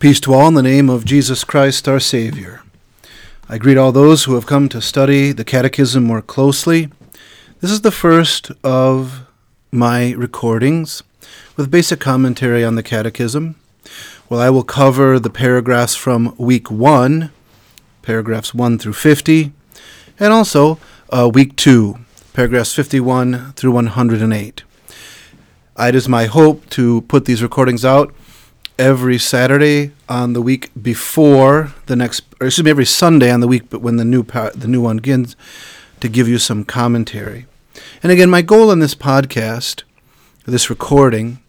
Peace to all in the name of Jesus Christ our Savior. I greet all those who have come to study the Catechism more closely. This is the first of my recordings with basic commentary on the Catechism. Well, I will cover the paragraphs from week 1, paragraphs 1 through 50, and also uh, week 2, paragraphs 51 through 108. It is my hope to put these recordings out every Saturday on the week before the next, or excuse me, every Sunday on the week, but when the new the new one begins, to give you some commentary. And again, my goal in this podcast, this recording,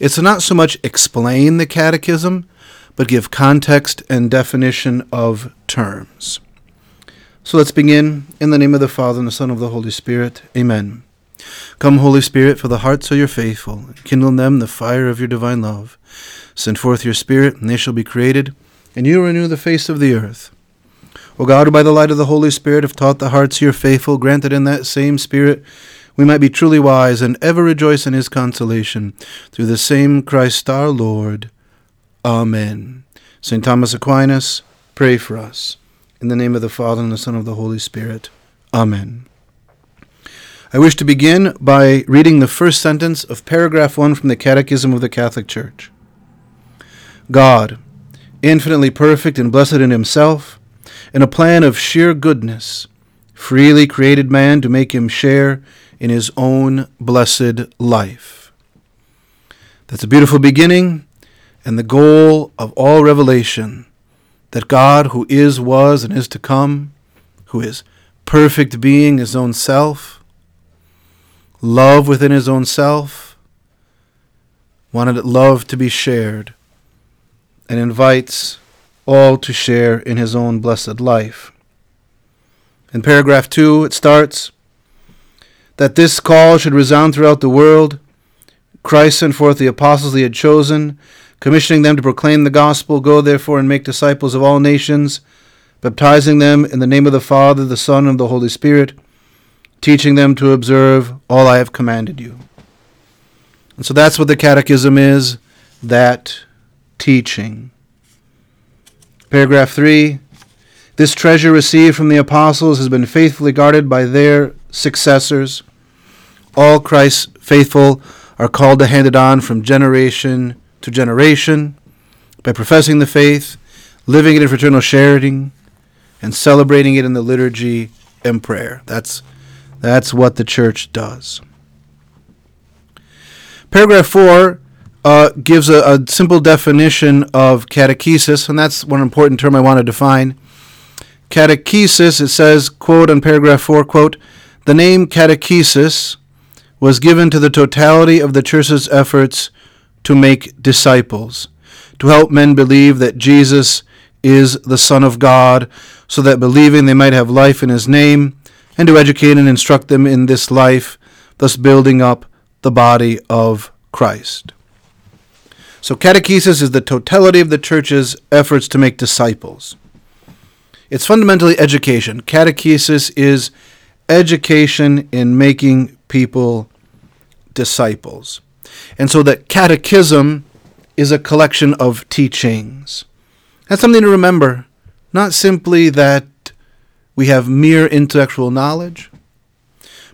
is to not so much explain the Catechism, but give context and definition of terms. So let's begin in the name of the Father and the Son of the Holy Spirit. Amen. Come, Holy Spirit, for the hearts of your faithful, kindle in them the fire of your divine love. Send forth your Spirit, and they shall be created, and you renew the face of the earth. O God, who by the light of the Holy Spirit have taught the hearts of your faithful, granted in that same Spirit we might be truly wise and ever rejoice in his consolation. Through the same Christ our Lord. Amen. St. Thomas Aquinas, pray for us. In the name of the Father, and the Son, of the Holy Spirit. Amen. I wish to begin by reading the first sentence of paragraph 1 from the Catechism of the Catholic Church. God, infinitely perfect and blessed in himself, in a plan of sheer goodness, freely created man to make him share in his own blessed life. That's a beautiful beginning and the goal of all revelation that God, who is, was, and is to come, who is perfect being, his own self, love within his own self, wanted love to be shared and invites all to share in his own blessed life. In paragraph 2, it starts that this call should resound throughout the world. Christ sent forth the apostles he had chosen, commissioning them to proclaim the gospel. Go therefore and make disciples of all nations, baptizing them in the name of the Father, the Son, and the Holy Spirit, teaching them to observe all I have commanded you. And so that's what the catechism is that teaching. Paragraph 3 This treasure received from the apostles has been faithfully guarded by their successors. All Christ's faithful are called to hand it on from generation to generation by professing the faith, living it in fraternal sharing, and celebrating it in the liturgy and prayer. That's, that's what the church does. Paragraph 4 uh, gives a, a, simple definition of catechesis, and that's one important term I want to define. Catechesis, it says, quote, on paragraph 4, quote, the name catechesis was given to the totality of the church's efforts to make disciples, to help men believe that Jesus is the Son of God, so that believing they might have life in his name, and to educate and instruct them in this life, thus building up the body of Christ. So, catechesis is the totality of the church's efforts to make disciples. It's fundamentally education. Catechesis is education in making people disciples. And so, that catechism is a collection of teachings. That's something to remember. Not simply that we have mere intellectual knowledge,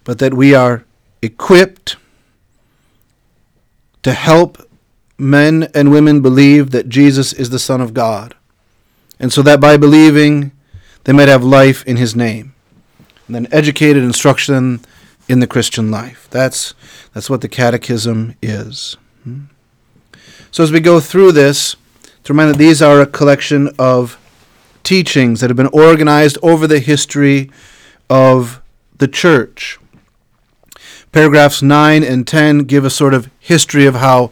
but that we are equipped to help men and women believe that Jesus is the Son of God, and so that by believing, they might have life in His name, and then educated instruction in the Christian life. That's that's what the Catechism is. Hmm? So as we go through this, to remind that these are a collection of teachings that have been organized over the history of the church. Paragraphs 9 and 10 give a sort of history of how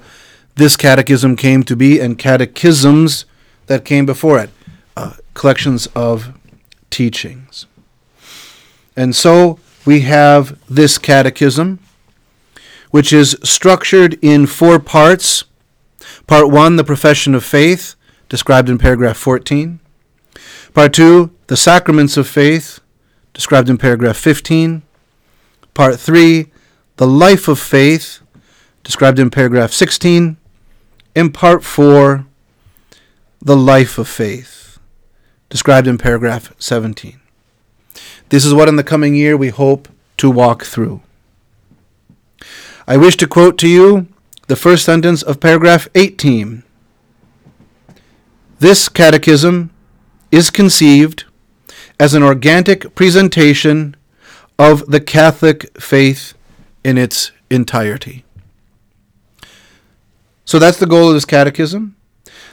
this catechism came to be and catechisms that came before it, uh, collections of teachings. And so we have this catechism, which is structured in four parts. Part one, the profession of faith, described in paragraph 14. Part two, the sacraments of faith, described in paragraph 15. Part three, the life of faith, described in paragraph 16 in part four, the life of faith, described in paragraph 17. This is what in the coming year we hope to walk through. I wish to quote to you the first sentence of paragraph 18. This catechism is conceived as an organic presentation of the Catholic faith in its entirety. So that's the goal of this catechism.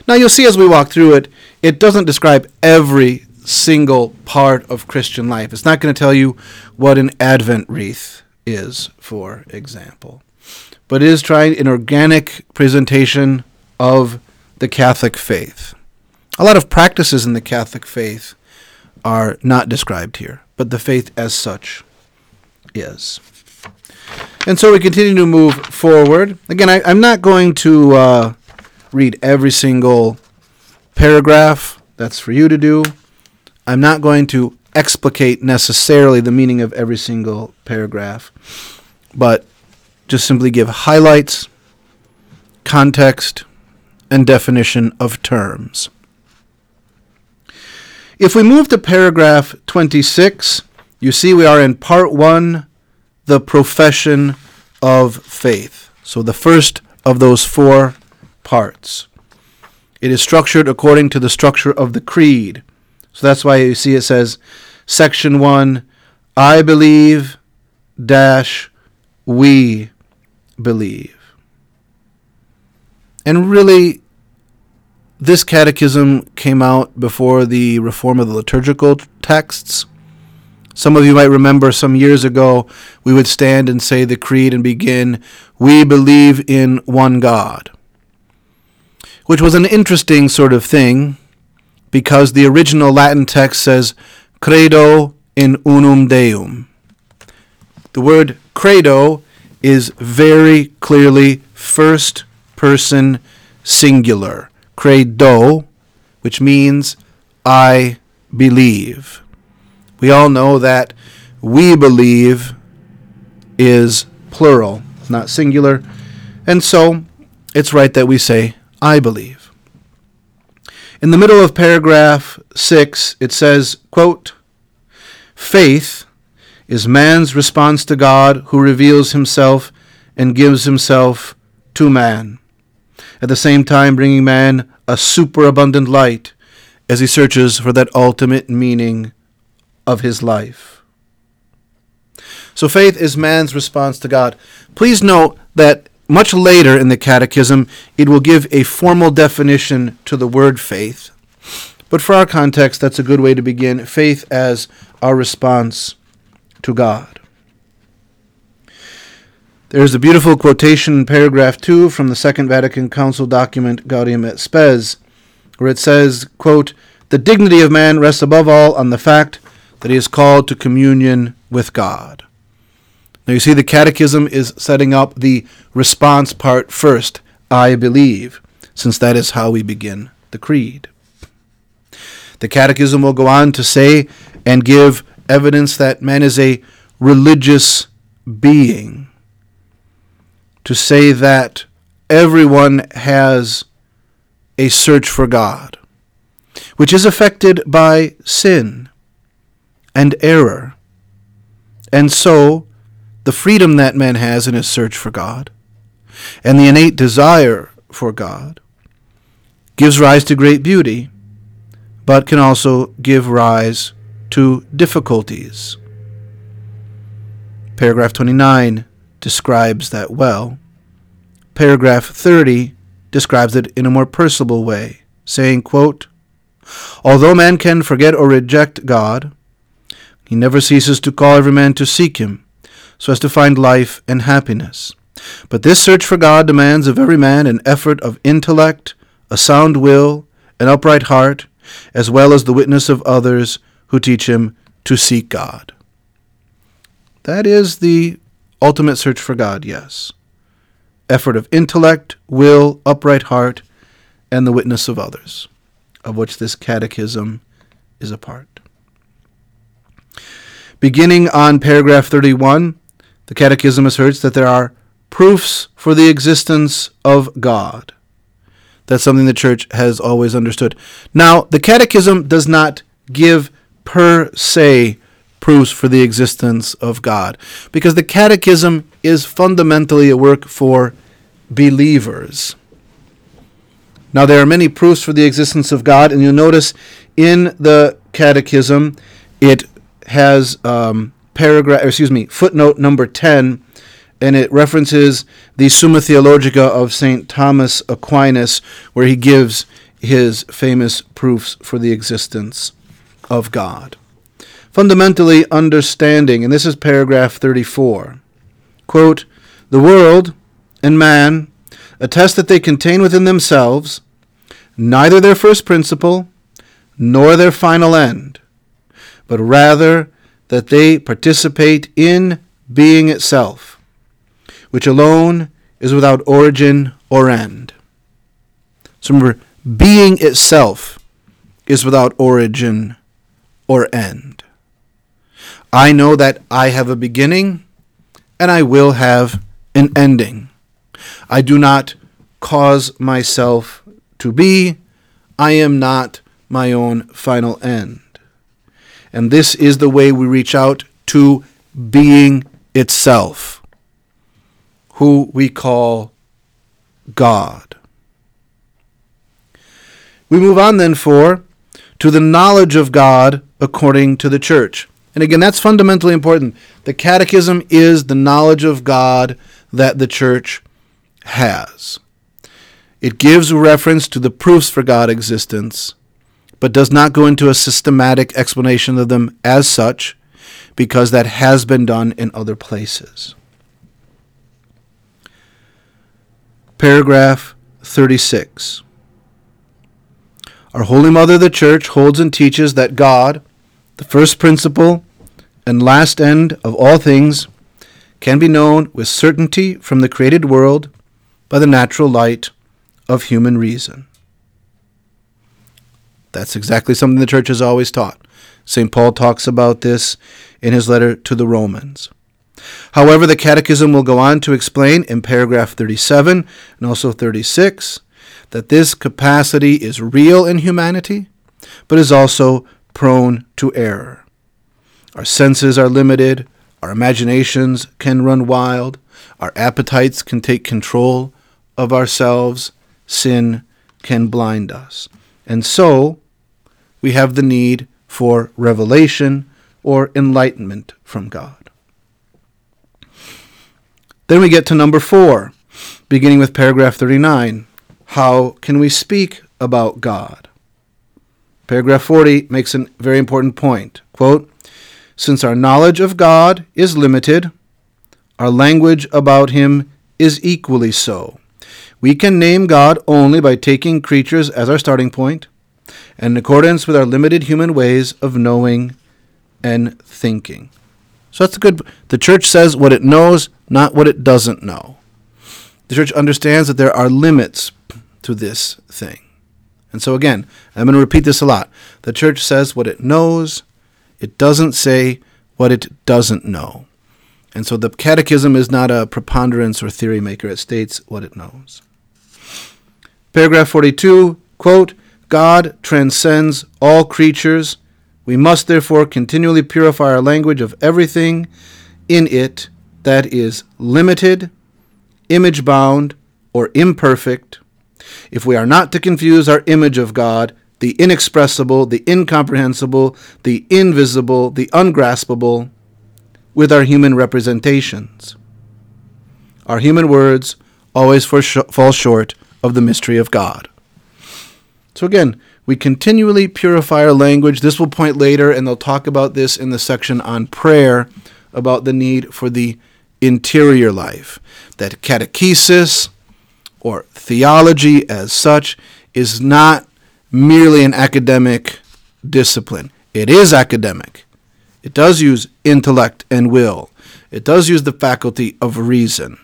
Now you'll see as we walk through it, it doesn't describe every single part of Christian life. It's not going to tell you what an Advent wreath is, for example. But it is trying an organic presentation of the Catholic faith. A lot of practices in the Catholic faith are not described here, but the faith as such is. And so we continue to move forward. Again, I, am not going to uh, read every single paragraph. That's for you to do. I'm not going to explicate necessarily the meaning of every single paragraph, but just simply give highlights, context, and definition of terms. If we move to paragraph 26, you see we are in part 1 the profession of faith. So the first of those four parts. It is structured according to the structure of the creed. So that's why you see it says section 1 I believe dash we believe. And really this catechism came out before the reform of the liturgical texts. Some of you might remember some years ago, we would stand and say the creed and begin, We believe in one God, which was an interesting sort of thing because the original Latin text says, Credo in unum Deum. The word credo is very clearly first person singular. Credo, which means I believe. We all know that we believe is plural, not singular, and so it's right that we say I believe. In the middle of paragraph 6, it says, quote, Faith is man's response to God who reveals himself and gives himself to man, at the same time bringing man a superabundant light as he searches for that ultimate meaning of his life. So faith is man's response to God. Please note that much later in the Catechism, it will give a formal definition to the word faith. But for our context, that's a good way to begin faith as our response to God. There's a beautiful quotation in paragraph 2 from the Second Vatican Council document Gaudium et Spes, where it says, quote, The dignity of man rests above all on the fact that he is called to communion with God. Now you see, the Catechism is setting up the response part first I believe, since that is how we begin the Creed. The Catechism will go on to say and give evidence that man is a religious being. To say that everyone has a search for God, which is affected by sin and error. And so, the freedom that man has in his search for God, and the innate desire for God, gives rise to great beauty, but can also give rise to difficulties. Paragraph 29 describes that well. Paragraph 30 describes it in a more personable way, saying, quote, Although man can forget or reject God, he never ceases to call every man to seek him, so as to find life and happiness. But this search for God demands of every man an effort of intellect, a sound will, an upright heart, as well as the witness of others who teach him to seek God. That is the ultimate search for God, yes. Effort of intellect, will, upright heart, and the witness of others, of which this catechism is a part. Beginning on paragraph 31, the Catechism asserts that there are proofs for the existence of God. That's something the church has always understood. Now, the Catechism does not give per se proofs for the existence of God, because the Catechism is fundamentally a work for believers. Now, there are many proofs for the existence of God, and you'll notice in the Catechism it has um, paragraph, excuse me, footnote number 10 and it references the Summa Theologica of St. Thomas Aquinas, where he gives his famous proofs for the existence of God. Fundamentally understanding, and this is paragraph 34, quote, the world and man attest that they contain within themselves neither their first principle nor their final end, but rather that they participate in being itself which alone is without origin or end. So remember, being itself is without origin or end. I know that I have a beginning and I will have an ending. I do not cause myself to be. I am not my own final end. And this is the way we reach out to being itself who we call God. We move on then for to the knowledge of God according to the church. And again, that's fundamentally important. The catechism is the knowledge of God that the church has. It gives reference to the proofs for God's existence, but does not go into a systematic explanation of them as such, because that has been done in other places. Paragraph 36. Our Holy Mother the Church holds and teaches that God, the first principle and last end of all things, can be known with certainty from the created world by the natural light of human reason. That's exactly something the church has always taught. St. Paul talks about this in his letter to the Romans. However, the Catechism will go on to explain in paragraph 37 and also 36 that this capacity is real in humanity, but is also prone to error. Our senses are limited, our imaginations can run wild, our appetites can take control of ourselves, sin can blind us. And so, we have the need for revelation or enlightenment from God. Then we get to number four, beginning with paragraph 39. How can we speak about God? Paragraph 40 makes a very important point. Quote, Since our knowledge of God is limited, our language about him is equally so. We can name God only by taking creatures as our starting point, and in accordance with our limited human ways of knowing and thinking. So that's a good. The church says what it knows, not what it doesn't know. The church understands that there are limits to this thing. And so again, I'm going to repeat this a lot. The church says what it knows, it doesn't say what it doesn't know. And so the catechism is not a preponderance or theory maker, it states what it knows. Paragraph 42, quote, God transcends all creatures we must therefore continually purify our language of everything in it that is limited, image bound, or imperfect, if we are not to confuse our image of God, the inexpressible, the incomprehensible, the invisible, the ungraspable, with our human representations. Our human words always fall short of the mystery of God. So again, we continually purify our language. This will point later, and they'll talk about this in the section on prayer about the need for the interior life. That catechesis or theology as such is not merely an academic discipline. It is academic. It does use intellect and will. It does use the faculty of reason.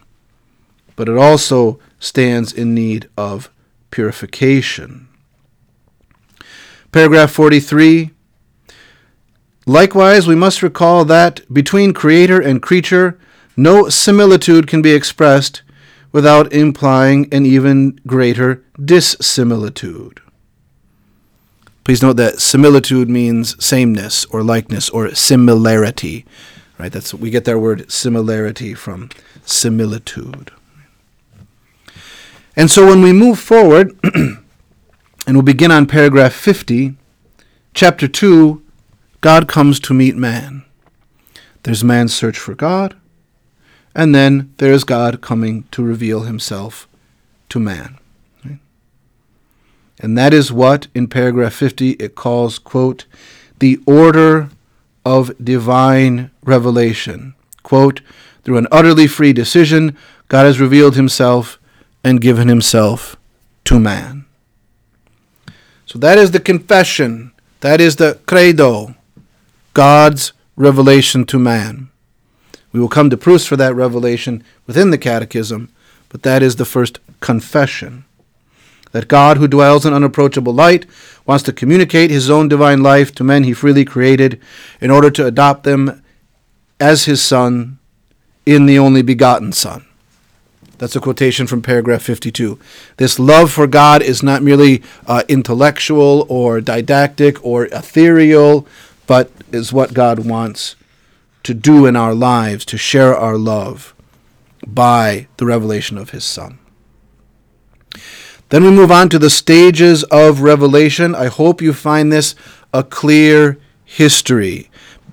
But it also stands in need of purification. Paragraph 43. Likewise, we must recall that between creator and creature, no similitude can be expressed without implying an even greater dissimilitude. Please note that similitude means sameness or likeness or similarity. Right? That's we get that word similarity from similitude. And so when we move forward, and we'll begin on paragraph 50, chapter 2, God comes to meet man. There's man's search for God, and then there's God coming to reveal himself to man. And that is what, in paragraph 50, it calls, quote, the order of divine revelation. Quote, through an utterly free decision, God has revealed himself and given himself to man. So that is the confession. That is the credo. God's revelation to man. We will come to proofs for that revelation within the Catechism, but that is the first confession. That God, who dwells in unapproachable light, wants to communicate his own divine life to men he freely created in order to adopt them as his Son in the only begotten Son. That's a quotation from paragraph 52. This love for God is not merely uh, intellectual or didactic or ethereal, but is what God wants to do in our lives, to share our love by the revelation of His Son. Then we move on to the stages of revelation. I hope you find this a clear history.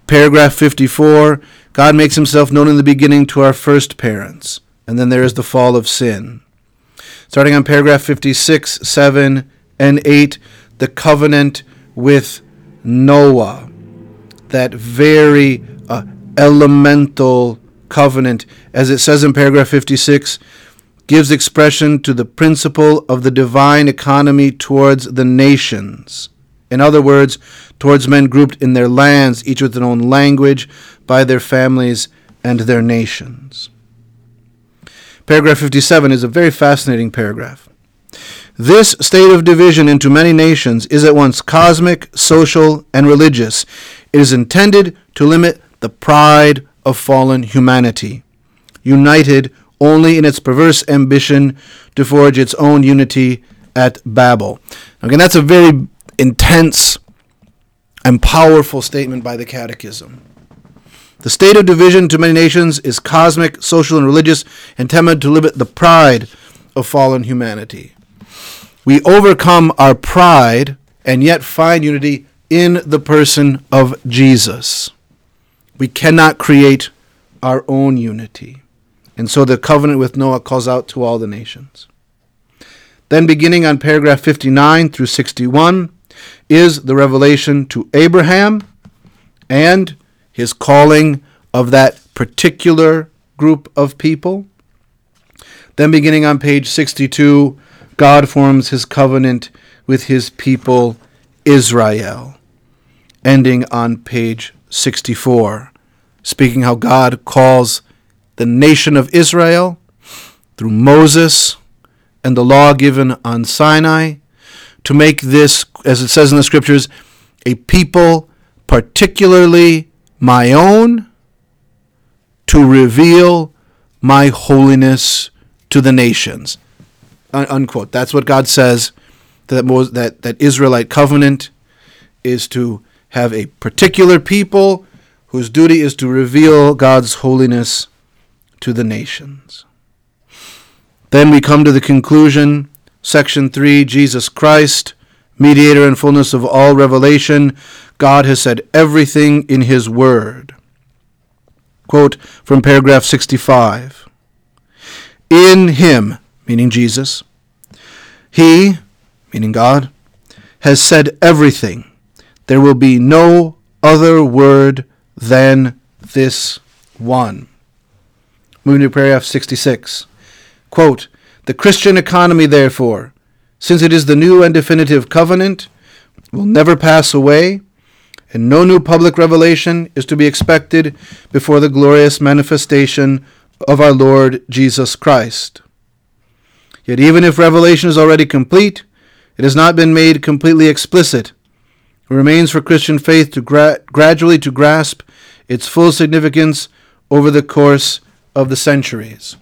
Paragraph 54 God makes himself known in the beginning to our first parents, and then there is the fall of sin. Starting on paragraph 56, 7, and 8, the covenant with Noah. That very uh, elemental covenant, as it says in paragraph 56, gives expression to the principle of the divine economy towards the nations. In other words, towards men grouped in their lands, each with their own language, by their families and their nations. Paragraph 57 is a very fascinating paragraph. This state of division into many nations is at once cosmic, social, and religious. It is intended to limit the pride of fallen humanity, united only in its perverse ambition to forge its own unity at Babel. Again, that's a very intense and powerful statement by the Catechism. The state of division to many nations is cosmic, social, and religious, intended to limit the pride of fallen humanity. We overcome our pride and yet find unity in the person of Jesus. We cannot create our own unity. And so the covenant with Noah calls out to all the nations. Then, beginning on paragraph 59 through 61, is the revelation to Abraham and his calling of that particular group of people. Then, beginning on page 62, God forms his covenant with his people Israel. Ending on page 64, speaking how God calls the nation of Israel through Moses and the law given on Sinai to make this, as it says in the scriptures, a people particularly my own to reveal my holiness to the nations. unquote. That's what God says that that that Israelite covenant is to have a particular people whose duty is to reveal God's holiness to the nations. Then we come to the conclusion, section 3 Jesus Christ, mediator and fullness of all revelation. God has said everything in His Word. Quote from paragraph 65 In Him, meaning Jesus, He, meaning God, has said everything. There will be no other word than this one. Moving to paragraph 66. Quote, the Christian economy, therefore, since it is the new and definitive covenant, will never pass away, and no new public revelation is to be expected before the glorious manifestation of our Lord Jesus Christ. Yet even if revelation is already complete, it has not been made completely explicit. It remains for Christian faith to gra- gradually to grasp its full significance over the course of the centuries.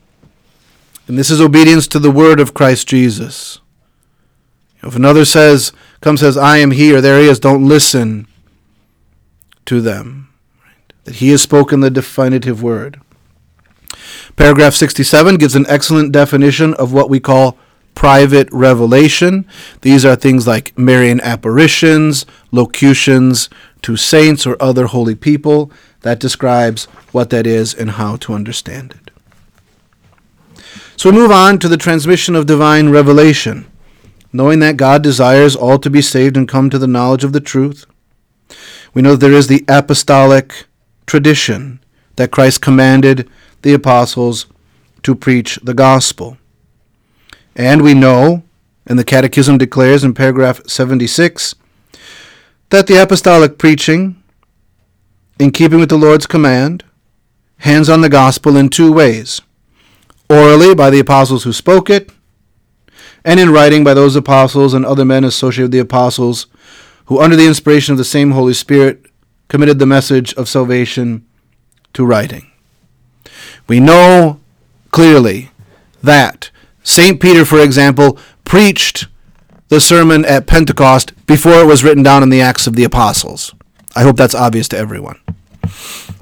And this is obedience to the word of Christ Jesus. If another says, comes says, I am he, or there he is, don't listen to them. That he has spoken the definitive word. Paragraph 67 gives an excellent definition of what we call private revelation. These are things like Marian apparitions, locutions to saints or other holy people. That describes what that is and how to understand it. So we move on to the transmission of divine revelation, knowing that God desires all to be saved and come to the knowledge of the truth. We know that there is the apostolic tradition that Christ commanded the apostles to preach the gospel. And we know, and the Catechism declares in paragraph 76, that the apostolic preaching, in keeping with the Lord's command, hands on the gospel in two ways orally by the apostles who spoke it, and in writing by those apostles and other men associated with the apostles who, under the inspiration of the same Holy Spirit, committed the message of salvation to writing. We know clearly that St. Peter, for example, preached the sermon at Pentecost before it was written down in the Acts of the Apostles. I hope that's obvious to everyone.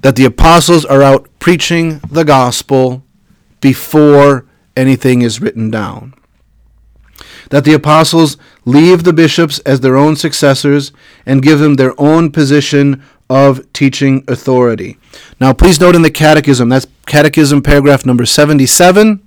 That the apostles are out preaching the gospel before anything is written down. That the apostles leave the bishops as their own successors and give them their own position of teaching authority. Now, please note in the Catechism, that's Catechism paragraph number 77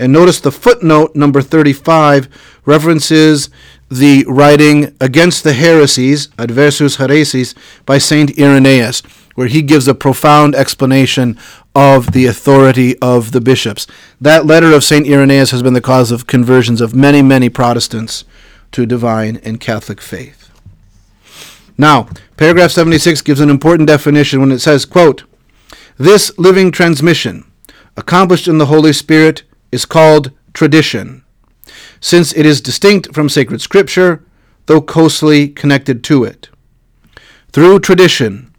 and notice the footnote number 35 references the writing Against the Heresies, Adversus Haereses, by St. Irenaeus, where he gives a profound explanation of the authority of the bishops. That letter of St. Irenaeus has been the cause of conversions of many, many Protestants to divine and Catholic faith. Now, paragraph 76 gives an important definition when it says, quote, This living transmission, accomplished in the Holy Spirit, is called tradition, since it is distinct from sacred scripture, though closely connected to it. Through tradition,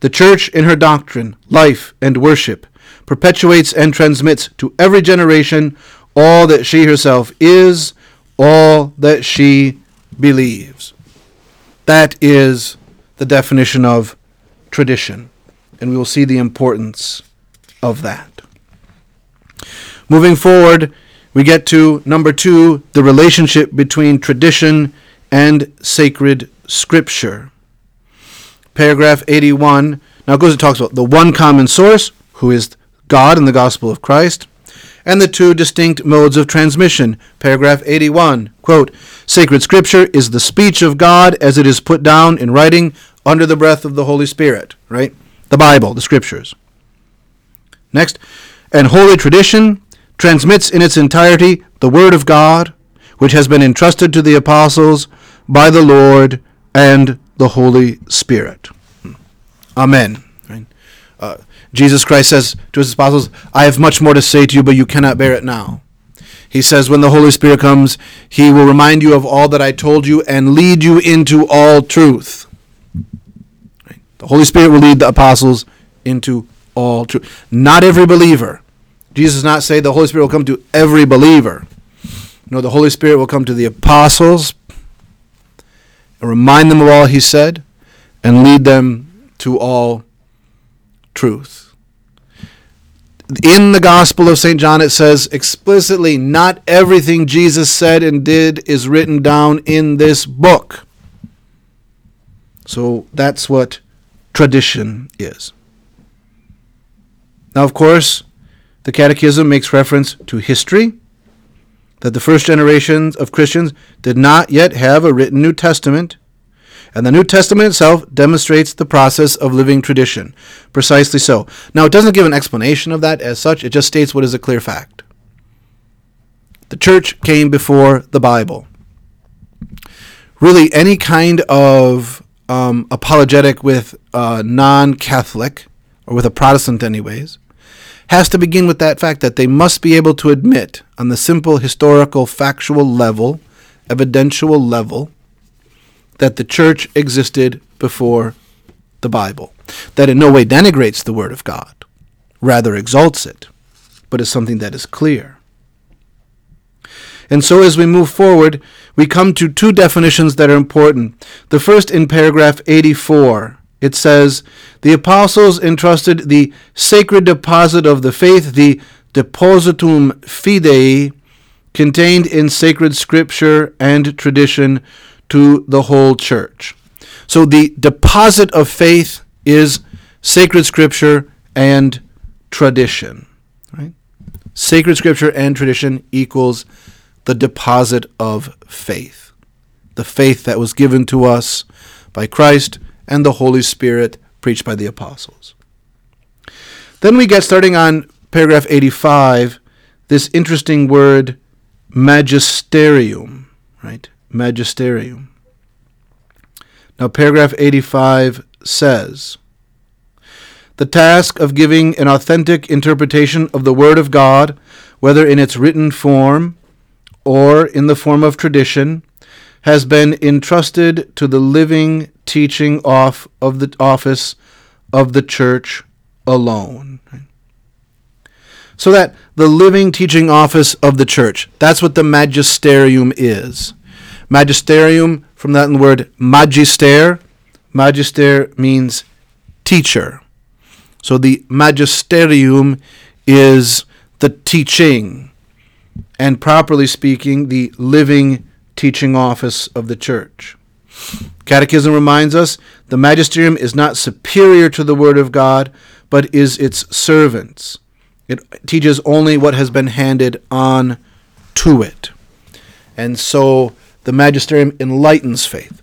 the Church in her doctrine, life, and worship perpetuates and transmits to every generation all that she herself is, all that she believes. That is the definition of tradition, and we will see the importance of that. Moving forward, we get to number two the relationship between tradition and sacred scripture. Paragraph 81 now it goes and talks about the one common source, who is God in the gospel of Christ, and the two distinct modes of transmission. Paragraph 81 quote, Sacred scripture is the speech of God as it is put down in writing under the breath of the Holy Spirit, right? The Bible, the scriptures. Next, and holy tradition transmits in its entirety the Word of God, which has been entrusted to the apostles by the Lord and the Holy Spirit. Amen. Uh, Jesus Christ says to his apostles, I have much more to say to you, but you cannot bear it now. He says, When the Holy Spirit comes, he will remind you of all that I told you and lead you into all truth. The Holy Spirit will lead the apostles into all truth. Not every believer Jesus does not say the Holy Spirit will come to every believer. No, the Holy Spirit will come to the apostles and remind them of all he said and lead them to all truth. In the Gospel of St. John, it says explicitly, not everything Jesus said and did is written down in this book. So that's what tradition is. Now, of course, the Catechism makes reference to history, that the first generations of Christians did not yet have a written New Testament, and the New Testament itself demonstrates the process of living tradition. Precisely so. Now, it doesn't give an explanation of that as such, it just states what is a clear fact. The church came before the Bible. Really, any kind of um, apologetic with a non Catholic, or with a Protestant, anyways, has to begin with that fact that they must be able to admit, on the simple historical, factual level, evidential level, that the church existed before the Bible. That in no way denigrates the Word of God, rather exalts it, but is something that is clear. And so as we move forward, we come to two definitions that are important. The first in paragraph 84. It says, The apostles entrusted the sacred deposit of the faith, the depositum fidei, contained in sacred scripture and tradition to the whole church. So the deposit of faith is sacred scripture and tradition. Right? Sacred scripture and tradition equals the deposit of faith. The faith that was given to us by Christ and the Holy Spirit preached by the apostles. Then we get starting on paragraph 85 this interesting word magisterium, right? Magisterium. Now, paragraph 85 says The task of giving an authentic interpretation of the Word of God, whether in its written form or in the form of tradition, has been entrusted to the living teaching off of the office of the church alone. So that the living teaching office of the church, that's what the magisterium is. Magisterium, from that word magister, magister means teacher. So the magisterium is the teaching, and properly speaking, the living teaching office of the church. Catechism reminds us the magisterium is not superior to the Word of God, but is its servants. It teaches only what has been handed on to it. And so the magisterium enlightens faith.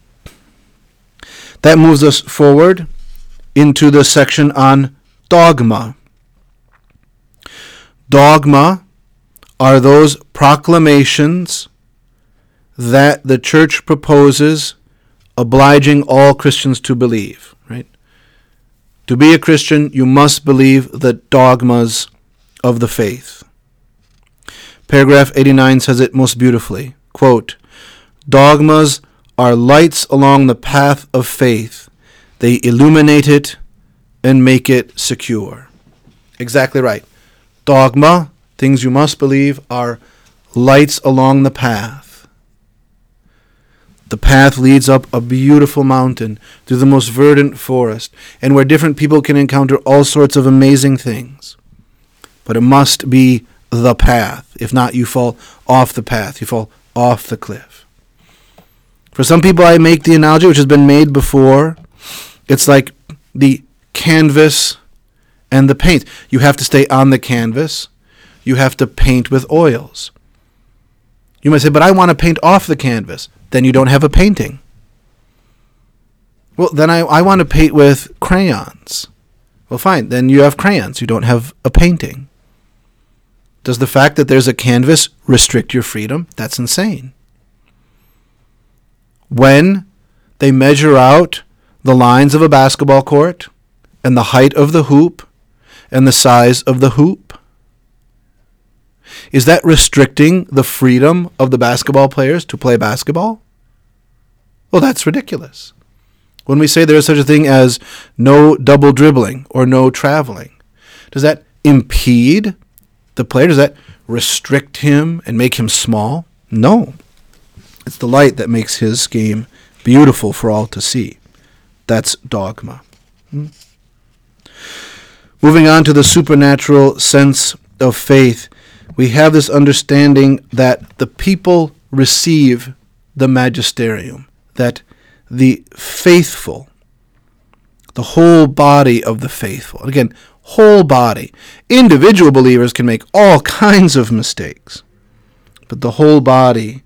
That moves us forward into the section on dogma. Dogma are those proclamations that the church proposes obliging all Christians to believe, right? To be a Christian, you must believe the dogmas of the faith. Paragraph 89 says it most beautifully. Quote, Dogmas are lights along the path of faith. They illuminate it and make it secure. Exactly right. Dogma, things you must believe, are lights along the path. The path leads up a beautiful mountain through the most verdant forest, and where different people can encounter all sorts of amazing things. But it must be the path. If not, you fall off the path, you fall off the cliff. For some people, I make the analogy, which has been made before. It's like the canvas and the paint. You have to stay on the canvas, you have to paint with oils. You might say, but I want to paint off the canvas then you don't have a painting. Well, then I, I want to paint with crayons. Well, fine, then you have crayons. You don't have a painting. Does the fact that there's a canvas restrict your freedom? That's insane. When they measure out the lines of a basketball court and the height of the hoop and the size of the hoop, is that restricting the freedom of the basketball players to play basketball? Well, that's ridiculous. When we say there is such a thing as no double dribbling or no traveling, does that impede the player? Does that restrict him and make him small? No. It's the light that makes his game beautiful for all to see. That's dogma. Hmm? Moving on to the supernatural sense of faith, we have this understanding that the people receive the magisterium, that the faithful, the whole body of the faithful, again, whole body, individual believers can make all kinds of mistakes, but the whole body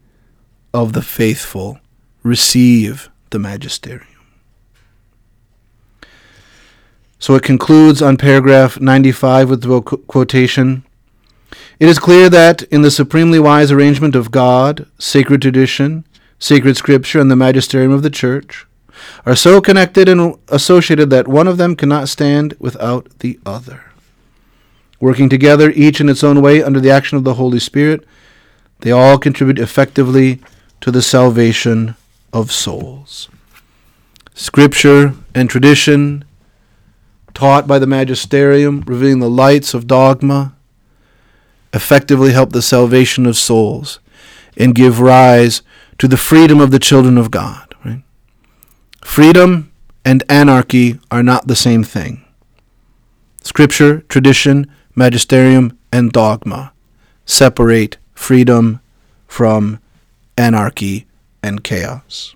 of the faithful receive the magisterium. So it concludes on paragraph 95 with the quotation it is clear that in the supremely wise arrangement of God, sacred tradition, sacred scripture, and the magisterium of the church are so connected and associated that one of them cannot stand without the other. Working together, each in its own way, under the action of the Holy Spirit, they all contribute effectively to the salvation of souls. Scripture and tradition, taught by the magisterium, revealing the lights of dogma, effectively help the salvation of souls. and give rise to the freedom of the children of God. Right? Freedom and anarchy are not the same thing. Scripture, tradition, magisterium, and dogma separate freedom from anarchy and chaos.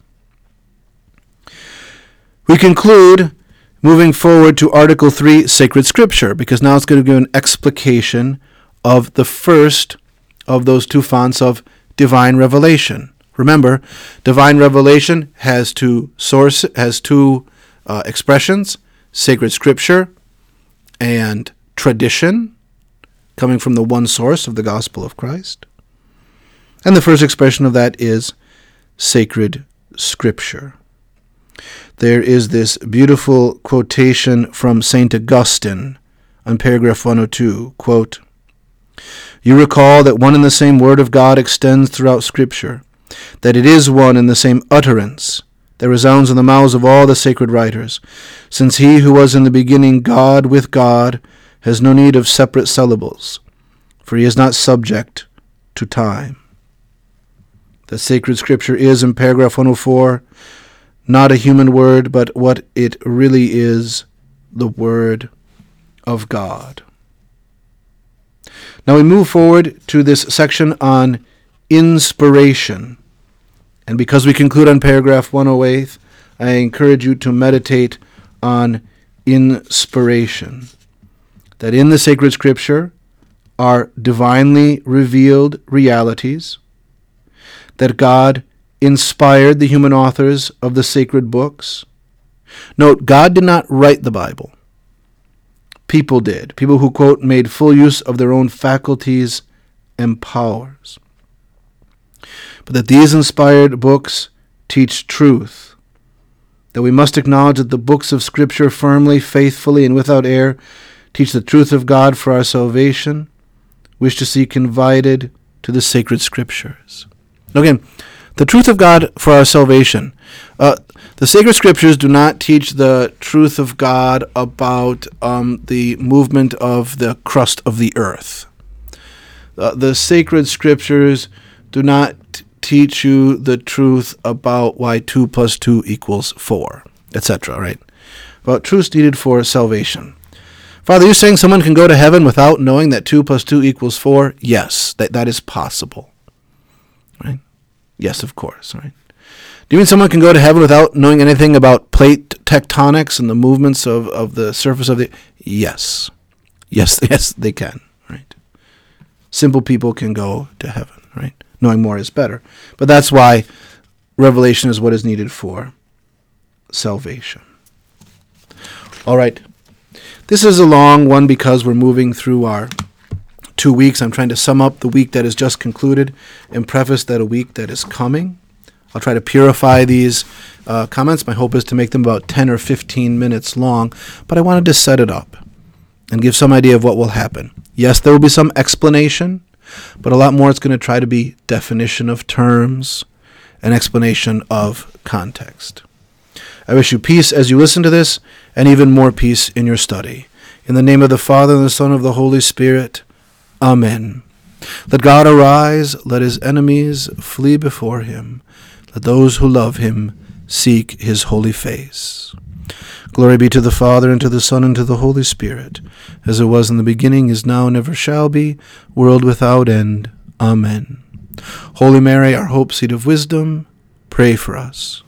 We conclude moving forward to Article 3, Sacred Scripture, because now it's going to give an explication of the first of those two fonts of divine revelation. Remember, divine revelation has two source has two uh, expressions: sacred scripture and tradition, coming from the one source of the gospel of Christ. And the first expression of that is sacred scripture. There is this beautiful quotation from St. Augustine on paragraph 102, quote, You recall that one and the same word of God extends throughout Scripture, that it is one and the same utterance that resounds in the mouths of all the sacred writers, since he who was in the beginning God with God has no need of separate syllables, for he is not subject to time. The sacred scripture is, in paragraph 104, not a human word, but what it really is the Word of God. Now we move forward to this section on inspiration. And because we conclude on paragraph 108, I encourage you to meditate on inspiration. That in the sacred scripture are divinely revealed realities, that God inspired the human authors of the sacred books. Note, God did not write the Bible. People did. People who, quote, made full use of their own faculties and powers. But that these inspired books teach truth. That we must acknowledge that the books of Scripture firmly, faithfully, and without error teach the truth of God for our salvation, wish to see confided to the sacred Scriptures. Again, the truth of God for our salvation. Uh, the sacred scriptures do not teach the truth of God about um, the movement of the crust of the earth. Uh, the sacred scriptures do not t- teach you the truth about why 2 plus 2 equals 4, etc., right? About truths needed for salvation. Father, you're saying someone can go to heaven without knowing that 2 plus 2 equals 4? Yes, that, that is possible. Right? Yes, of course, right? Do you mean someone can go to heaven without knowing anything about plate tectonics and the movements of, of the surface of the Yes. Yes, yes, they can, right? Simple people can go to heaven, right? Knowing more is better. But that's why revelation is what is needed for salvation. All right. This is a long one because we're moving through our two weeks. I'm trying to sum up the week that has just concluded and preface that a week that is coming. I'll try to purify these uh, comments. My hope is to make them about 10 or 15 minutes long, but I wanted to set it up and give some idea of what will happen. Yes, there will be some explanation, but a lot more it's going to try to be definition of terms and explanation of context. I wish you peace as you listen to this, and even more peace in your study. In the name of the Father, and the Son, of the Holy Spirit, Amen. Let God arise, let his enemies flee before him. Let those who love him seek his holy face. Glory be to the Father, and to the Son, and to the Holy Spirit, as it was in the beginning, is now, and ever shall be, world without end. Amen. Holy Mary, our hope, seat of wisdom, pray for us.